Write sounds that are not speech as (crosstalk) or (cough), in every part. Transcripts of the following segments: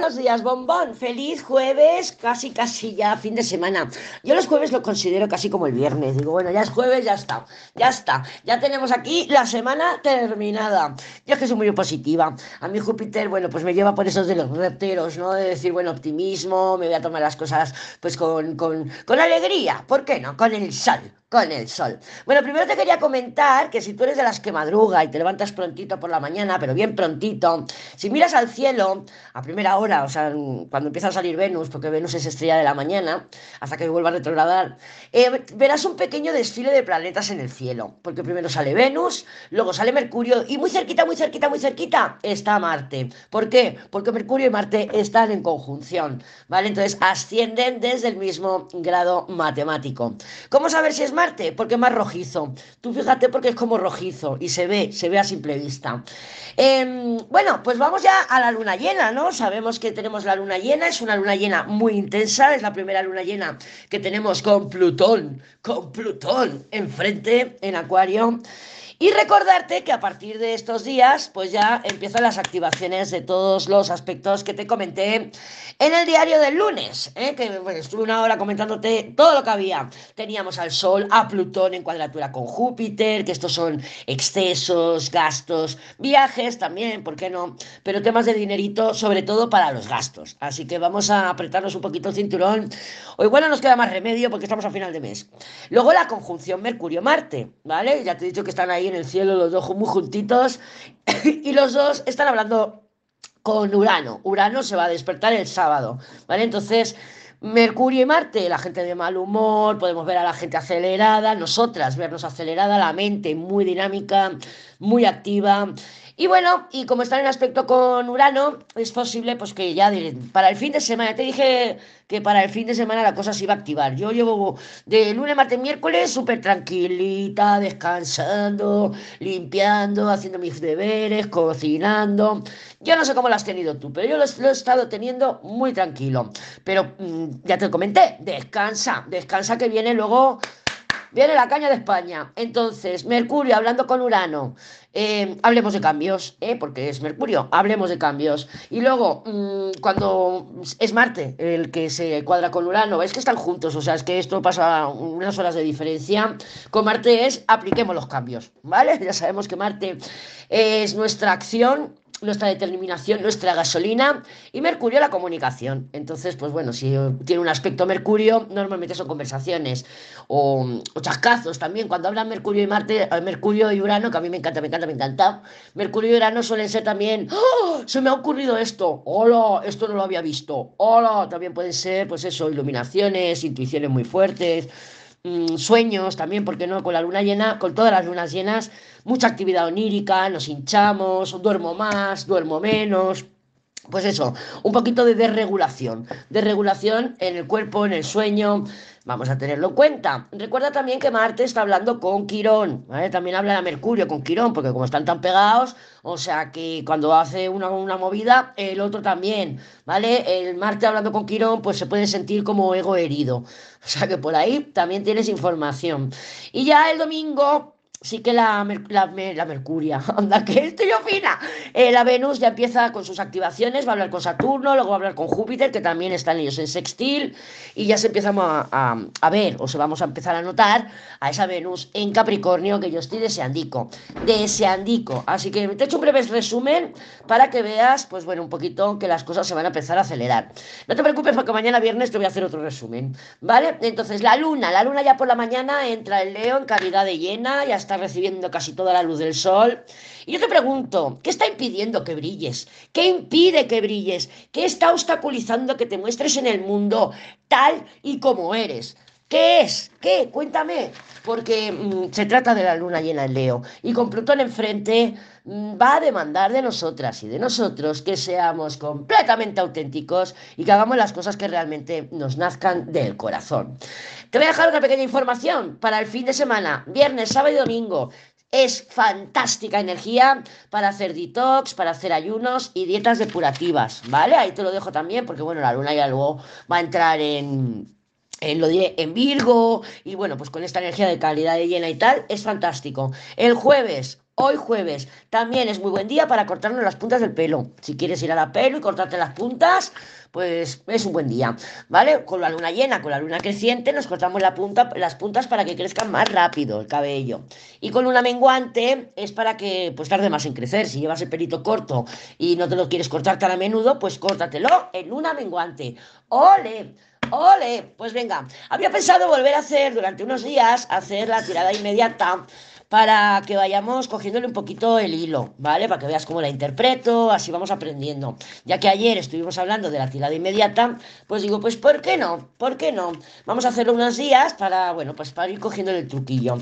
Buenos días, bombón. Feliz jueves, casi, casi ya fin de semana. Yo los jueves lo considero casi como el viernes. Digo, bueno, ya es jueves, ya está, ya está. Ya tenemos aquí la semana terminada. Yo es que soy muy positiva. A mí Júpiter, bueno, pues me lleva por esos de los repteros, ¿no? De decir, bueno, optimismo, me voy a tomar las cosas pues con, con, con alegría. ¿Por qué no? Con el sol con el sol. Bueno, primero te quería comentar que si tú eres de las que madruga y te levantas prontito por la mañana, pero bien prontito, si miras al cielo a primera hora, o sea, cuando empieza a salir Venus, porque Venus es estrella de la mañana, hasta que vuelva a retrogradar, eh, verás un pequeño desfile de planetas en el cielo, porque primero sale Venus, luego sale Mercurio y muy cerquita, muy cerquita, muy cerquita está Marte. ¿Por qué? Porque Mercurio y Marte están en conjunción, ¿vale? Entonces ascienden desde el mismo grado matemático. ¿Cómo saber si es Marte? Porque es más rojizo. Tú fíjate porque es como rojizo y se ve, se ve a simple vista. Em, bueno, pues vamos ya a la luna llena, ¿no? Sabemos que tenemos la luna llena, es una luna llena muy intensa, es la primera luna llena que tenemos con Plutón, con Plutón enfrente en Acuario. Y recordarte que a partir de estos días, pues ya empiezan las activaciones de todos los aspectos que te comenté en el diario del lunes, ¿eh? que estuve una hora comentándote todo lo que había. Teníamos al Sol, a Plutón en cuadratura con Júpiter, que estos son excesos, gastos, viajes también, ¿por qué no? Pero temas de dinerito, sobre todo para los gastos. Así que vamos a apretarnos un poquito el cinturón. Hoy, bueno, nos queda más remedio porque estamos a final de mes. Luego la conjunción Mercurio-Marte, ¿vale? Ya te he dicho que están ahí en el cielo los dos muy juntitos (coughs) y los dos están hablando con Urano. Urano se va a despertar el sábado, ¿vale? Entonces, Mercurio y Marte, la gente de mal humor, podemos ver a la gente acelerada, nosotras vernos acelerada, la mente muy dinámica, muy activa. Y bueno, y como está en aspecto con Urano, es posible pues que ya para el fin de semana, te dije que para el fin de semana la cosa se iba a activar. Yo llevo de lunes, martes, miércoles súper tranquilita, descansando, limpiando, haciendo mis deberes, cocinando. Yo no sé cómo lo has tenido tú, pero yo lo, he estado teniendo muy tranquilo. Pero mm, ya te comenté, descansa, descansa que viene luego Viene la caña de España. Entonces, Mercurio hablando con Urano. Eh, hablemos de cambios, ¿eh? porque es Mercurio. Hablemos de cambios. Y luego, mm, cuando es Marte el que se cuadra con Urano, es que están juntos. O sea, es que esto pasa unas horas de diferencia. Con Marte es apliquemos los cambios, ¿vale? (laughs) Ya sabemos que Marte es nuestra acción nuestra determinación, nuestra gasolina y Mercurio la comunicación. Entonces, pues bueno, si tiene un aspecto Mercurio, normalmente son conversaciones o, chascazos también. Cuando hablan Mercurio y Marte, eh, Mercurio y Urano, que a mí me encanta, me encanta, me encanta, Mercurio y Urano suelen ser también, ¡Oh! se me ha ocurrido esto, hola, esto no lo había visto, hola, también pueden ser, pues eso, iluminaciones, intuiciones muy fuertes Mm, sueños también, porque no? Con la luna llena, con todas las lunas llenas, mucha actividad onírica, nos hinchamos, duermo más, duermo menos. Pues eso, un poquito de desregulación, desregulación en el cuerpo, en el sueño, Vamos a tenerlo en cuenta. Recuerda también que Marte está hablando con Quirón, También habla de Mercurio con Quirón, porque como están tan pegados, o sea que cuando hace una, una movida, el otro también, ¿vale? El Marte hablando con Quirón, pues se puede sentir como ego herido. (laughs) O sea que por ahí también tienes información. Y ya el domingo, sí que la, la, la, Mercuria, (laughs) anda, que estoy fina. Eh, la Venus ya empieza con sus activaciones, va a hablar con Saturno, luego va a hablar con Júpiter, que también están ellos en sextil, y ya se empezamos a, a, ver, o se vamos a empezar a notar a esa Venus en Capricornio que yo estoy deseandico, deseandico. Así que te he hecho un breve resumen para que veas, pues bueno, un poquito que las cosas se van a empezar a acelerar. No te preocupes porque mañana viernes te voy a hacer otro resumen, ¿vale? Entonces, la luna, la luna ya por la mañana entra el Leo en calidad de llena, ya está está recibiendo casi toda la luz del sol. Y yo te pregunto, ¿qué está impidiendo que brilles? ¿Qué impide que brilles? ¿Qué está obstaculizando que te muestres en el mundo tal y como eres? ¿Qué es? ¿Qué? Cuéntame. Porque mm, se trata de la luna llena en Leo. Y con Plutón enfrente mm, va a demandar de nosotras y de nosotros que seamos completamente auténticos y que hagamos las cosas que realmente nos nazcan del corazón. Te voy a dejar una pequeña información para el fin de semana, viernes, sábado y domingo. Es fantástica energía para hacer detox, para hacer ayunos y dietas depurativas, ¿vale? Ahí te lo dejo también porque, bueno, la luna ya luego va a entrar en, en, lo diré, en Virgo y bueno, pues con esta energía de calidad de llena y tal, es fantástico. El jueves Hoy jueves también es muy buen día para cortarnos las puntas del pelo. Si quieres ir a la pelo y cortarte las puntas, pues es un buen día, ¿vale? Con la luna llena, con la luna creciente, nos cortamos las puntas para que crezcan más rápido el cabello. Y con luna menguante es para que pues tarde más en crecer. Si llevas el pelito corto y no te lo quieres cortar tan a menudo, pues córtatelo en luna menguante. ¡Ole! ¡Ole! Pues venga, había pensado volver a hacer durante unos días, hacer la tirada inmediata para que vayamos cogiéndole un poquito el hilo, ¿vale? Para que veas cómo la interpreto, así vamos aprendiendo. Ya que ayer estuvimos hablando de la tirada inmediata, pues digo, pues ¿por qué no? ¿Por qué no? Vamos a hacerlo unos días para, bueno, pues para ir cogiendo el truquillo.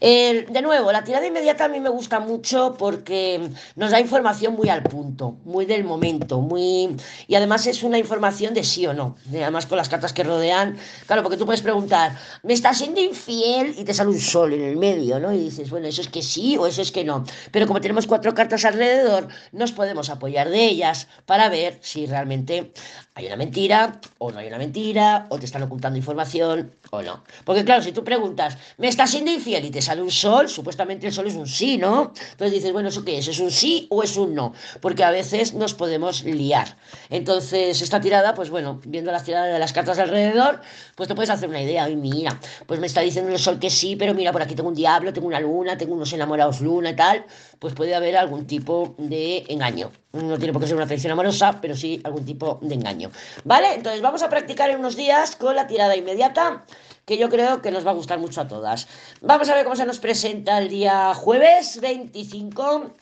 de nuevo, la tirada inmediata a mí me gusta mucho porque nos da información muy al punto, muy del momento, muy... Y además es una información de sí o no. Además con las cartas que rodean, claro, porque tú puedes preguntar, ¿me estás siendo infiel? Y te sale un sol en el medio, ¿no? Y dices, bueno, eso es que sí o eso es que no. Pero como tenemos cuatro cartas alrededor, nos podemos apoyar de ellas para ver si realmente hay una mentira o no hay una mentira, o te están ocultando información o no. Porque claro, si tú preguntas, ¿me estás siendo infiel? Y te sale un sol, supuestamente el sol es un sí, ¿no? Entonces dices, bueno, ¿eso qué es? ¿Es un sí o es un no? Porque a veces nos podemos liar. Entonces, esta tirada, pues bueno, viendo las tiradas de las cartas alrededor, pues te puedes hacer una idea. Y mira, pues me está diciendo el sol que sí, pero mira, por aquí tengo un diablo, tengo una luna, tengo unos enamorados luna y tal, pues puede haber algún tipo de engaño. No tiene por qué ser una traición amorosa, pero sí algún tipo de engaño. ¿Vale? Entonces vamos a practicar en unos días con la tirada inmediata, que yo creo que nos va a gustar mucho a todas. Vamos a ver cómo se nos presenta el día jueves 25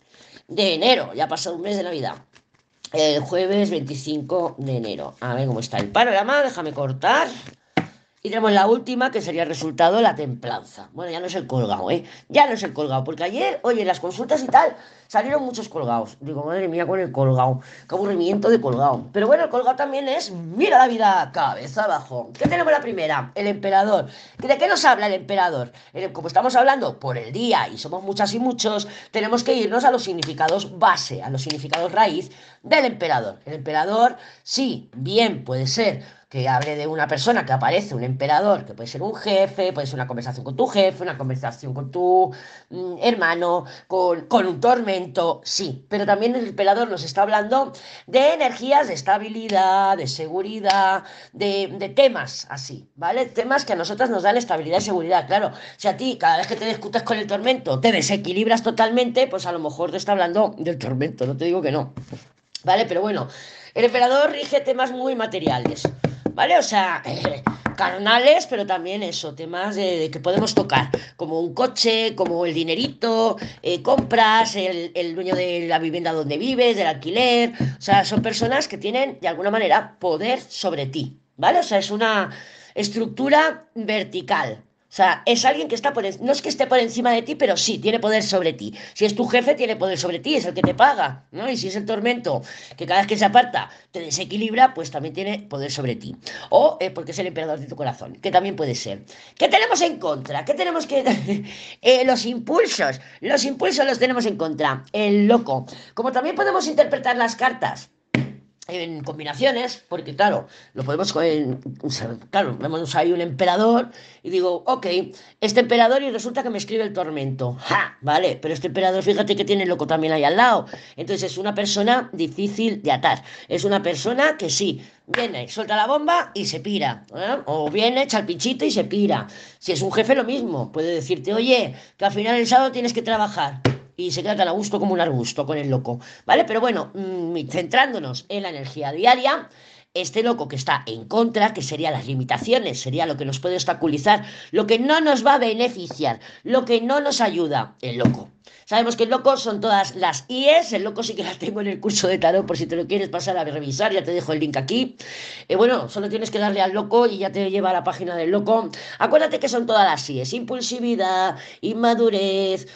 de enero. Ya ha pasado un mes de Navidad. El jueves 25 de enero. A ver cómo está el panorama. Déjame cortar. Y tenemos la última, que sería el resultado, la templanza. Bueno, ya no es el colgado, ¿eh? Ya no es el colgado, porque ayer, oye, las consultas y tal, salieron muchos colgados. Digo, madre mía, con el colgado. Qué aburrimiento de colgado. Pero bueno, el colgado también es, mira la vida, cabeza abajo. ¿Qué tenemos la primera? El emperador. ¿De qué nos habla el emperador? Como estamos hablando por el día y somos muchas y muchos, tenemos que irnos a los significados base, a los significados raíz del emperador. El emperador, sí, bien, puede ser que hable de una persona que aparece, un emperador, que puede ser un jefe, puede ser una conversación con tu jefe, una conversación con tu mm, hermano, con, con, un tormento, sí, pero también el emperador nos está hablando de energías de estabilidad, de seguridad, de, de temas así, ¿vale? Temas que a nosotras nos dan estabilidad y seguridad, claro, si a ti cada vez que te discutes con el tormento te desequilibras totalmente, pues a lo mejor te está hablando del tormento, no te digo que no, ¿vale? Pero bueno, el emperador rige temas muy materiales. ¿Vale? O sea, (laughs) carnales, pero también eso, temas de, que podemos tocar, como un coche, como el dinerito, eh, compras, el, el, dueño de la vivienda donde vives, del alquiler, o sea, son personas que tienen de alguna manera poder sobre ti, ¿vale? O sea, es una estructura vertical, o sea, es alguien que está por no es que esté por encima de ti, pero sí, tiene poder sobre ti. Si es tu jefe, tiene poder sobre ti, es el que te paga, ¿no? Y si es el tormento, que cada vez que se aparta te desequilibra, pues también tiene poder sobre ti. O eh, porque es el emperador de tu corazón, que también puede ser. ¿Qué tenemos en contra? ¿Qué tenemos que...? (laughs) eh, los impulsos. Los impulsos los tenemos en contra. El loco. Como también podemos interpretar las cartas en combinaciones, porque claro, lo podemos, claro, vemos ahí un emperador y digo, ok, este emperador y resulta que me escribe el tormento, ja, vale, pero este emperador fíjate que tiene loco también ahí al lado, entonces es una persona difícil de atar, es una persona que sí, viene, suelta la bomba y se pira, ¿eh? o viene, echa el y se pira, si es un jefe lo mismo, puede decirte, oye, que al final el sábado tienes que trabajar, y se queda tan a gusto como un arbusto con el loco, ¿vale? Pero bueno, mm, centrándonos en la energía diaria, este loco que está en contra, que serían las limitaciones, sería lo que nos puede obstaculizar, lo que no nos va a beneficiar, lo que no nos ayuda, el loco. Sabemos que el loco son todas las IES, el loco sí que las tengo en el curso de tarot por si te lo quieres pasar a revisar, ya te dejo el link aquí. Eh, bueno, solo tienes que darle al loco y ya te lleva a la página del loco. Acuérdate que son todas las IES, impulsividad, inmadurez,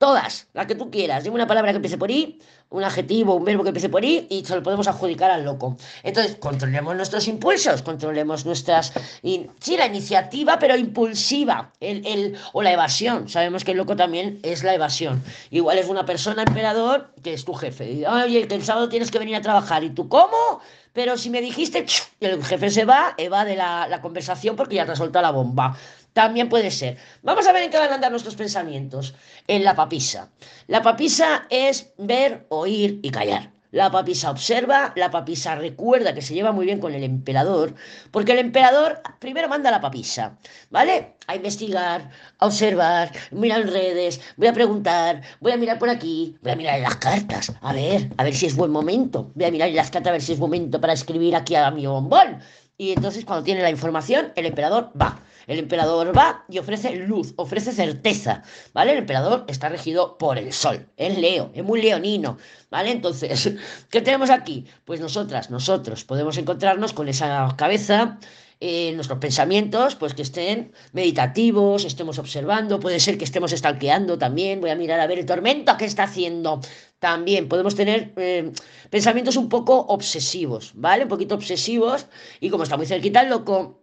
Todas, las que tú quieras. Dime una palabra que empiece por I un adjetivo, un verbo que empiece por I y se lo podemos adjudicar al loco. Entonces, controlemos nuestros impulsos, controlemos nuestras... sí, la iniciativa, pero impulsiva, el, el, o la evasión. Sabemos que el loco también es la evasión. Igual es una persona emperador que es tu jefe. Oye, que el sábado tienes que venir a trabajar. ¿Y tú cómo? Pero si me dijiste, el jefe se va, evade la, la conversación porque ya te ha soltado la bomba. También puede ser. Vamos a ver en qué van a andar nuestros pensamientos. En la papisa. La papisa es ver, oír y callar. La papisa observa, la papisa recuerda que se lleva muy bien con el emperador, porque el emperador primero manda a la papisa, ¿vale? A investigar, a observar, mirar en redes, voy a preguntar, voy a mirar por aquí, voy a mirar en las cartas, a ver, a ver si es buen momento, voy a mirar en las cartas a ver si es momento para escribir aquí a mi bombón. Y entonces cuando tiene la información, el emperador va. El emperador va y ofrece luz, ofrece certeza, ¿vale? El emperador está regido por el sol, es Leo, es muy leonino, ¿vale? Entonces, (laughs) ¿qué tenemos aquí? Pues nosotras, nosotros podemos encontrarnos con esa cabeza nuestros pensamientos, pues que estén meditativos, estemos observando, puede ser que estemos estalqueando también, voy a mirar a ver el tormento que está haciendo. También podemos tener eh, pensamientos un poco obsesivos, ¿vale? Un poquito obsesivos y como está muy cerquita el loco,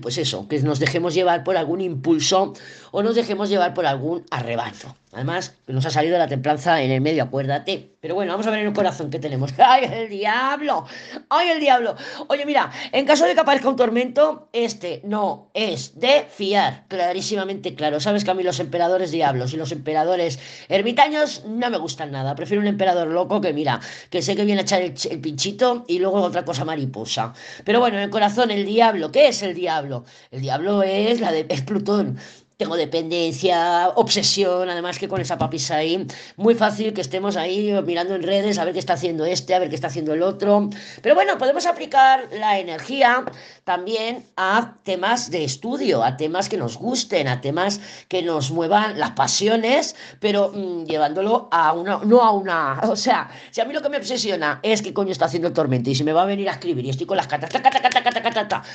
pues eso, que nos dejemos llevar por algún impulso o nos dejemos llevar por algún arrebato. Además, nos ha salido la templanza en el medio, acuérdate. Pero bueno, vamos a ver en el corazón que tenemos. (laughs) ¡Ay, el diablo! ¡Ay, el diablo! Oye, mira, en caso de que aparezca un tormento, este no es de fiar. Clarísimamente claro. Sabes que a mí los emperadores diablos y los emperadores ermitaños no me gustan nada. Prefiero un emperador loco que, mira, que sé que viene a echar el, pinchito y luego otra cosa mariposa. Pero bueno, en el corazón, el diablo. ¿Qué es el diablo? El diablo es la de es Plutón tengo dependencia, obsesión, además que con esa papisa ahí, muy fácil que estemos ahí mirando en redes a ver qué está haciendo este, a ver qué está haciendo el otro. Pero bueno, podemos aplicar la energía también a temas de estudio, a temas que nos gusten, a temas que nos muevan las pasiones, pero mm, llevándolo a una, no a una, o sea, si a mí lo que me obsesiona es qué coño está haciendo el tormento y si me va a venir a escribir y estoy con las cartas,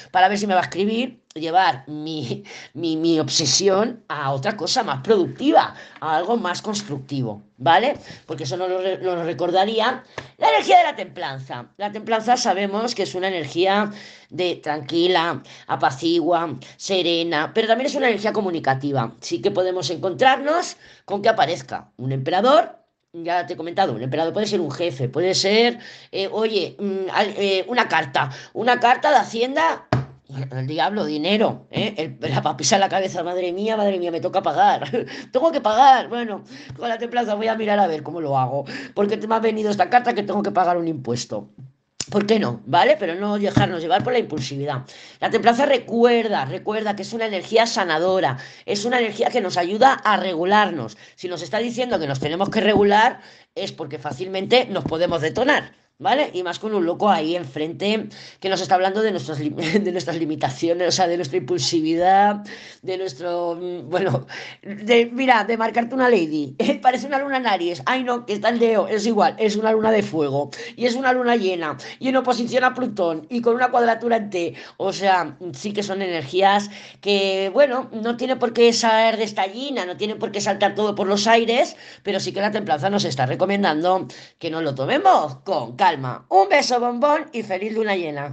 para ver si me va a escribir, llevar mi, mi, mi obsesión a otra cosa más productiva, a algo más constructivo, ¿vale? Porque eso nos lo, recordaría la energía de la templanza. La templanza sabemos que es una energía de tranquila, apacigua, serena, pero también es una energía comunicativa. Sí que podemos encontrarnos con que aparezca un emperador ya te he comentado, un emperador puede ser un jefe, puede ser, eh, oye, mm, eh, una carta, una carta de Hacienda el diablo, dinero, ¿eh? la papisa en la cabeza, madre mía, madre mía, me toca pagar. (laughs) tengo que pagar. Bueno, con la templanza voy a mirar a ver cómo lo hago. Porque me ha venido esta carta que tengo que pagar un impuesto. ¿Por qué no? ¿Vale? Pero no dejarnos llevar por la impulsividad. La templanza recuerda, recuerda que es una energía sanadora, es una energía que nos ayuda a regularnos. Si nos está diciendo que nos tenemos que regular, es porque fácilmente nos podemos detonar. ¿Vale? Y más con un loco ahí enfrente que nos está hablando de, nuestras (laughs) de nuestras limitaciones, o sea, de nuestra impulsividad, de nuestro. Mm, bueno, mira, de marcarte una lady. (laughs) Parece una luna Aries. Ay, no, que está el Leo. Es igual, es una luna de fuego. Y es una luna llena. Y en oposición a Plutón. Y con una cuadratura en T. O sea, sí que son energías que, bueno, no tiene por qué salir de esta llena, no tiene por qué saltar todo por los aires, pero sí que la templanza nos está recomendando que no lo tomemos con calma. Un beso bombón y feliz luna llena.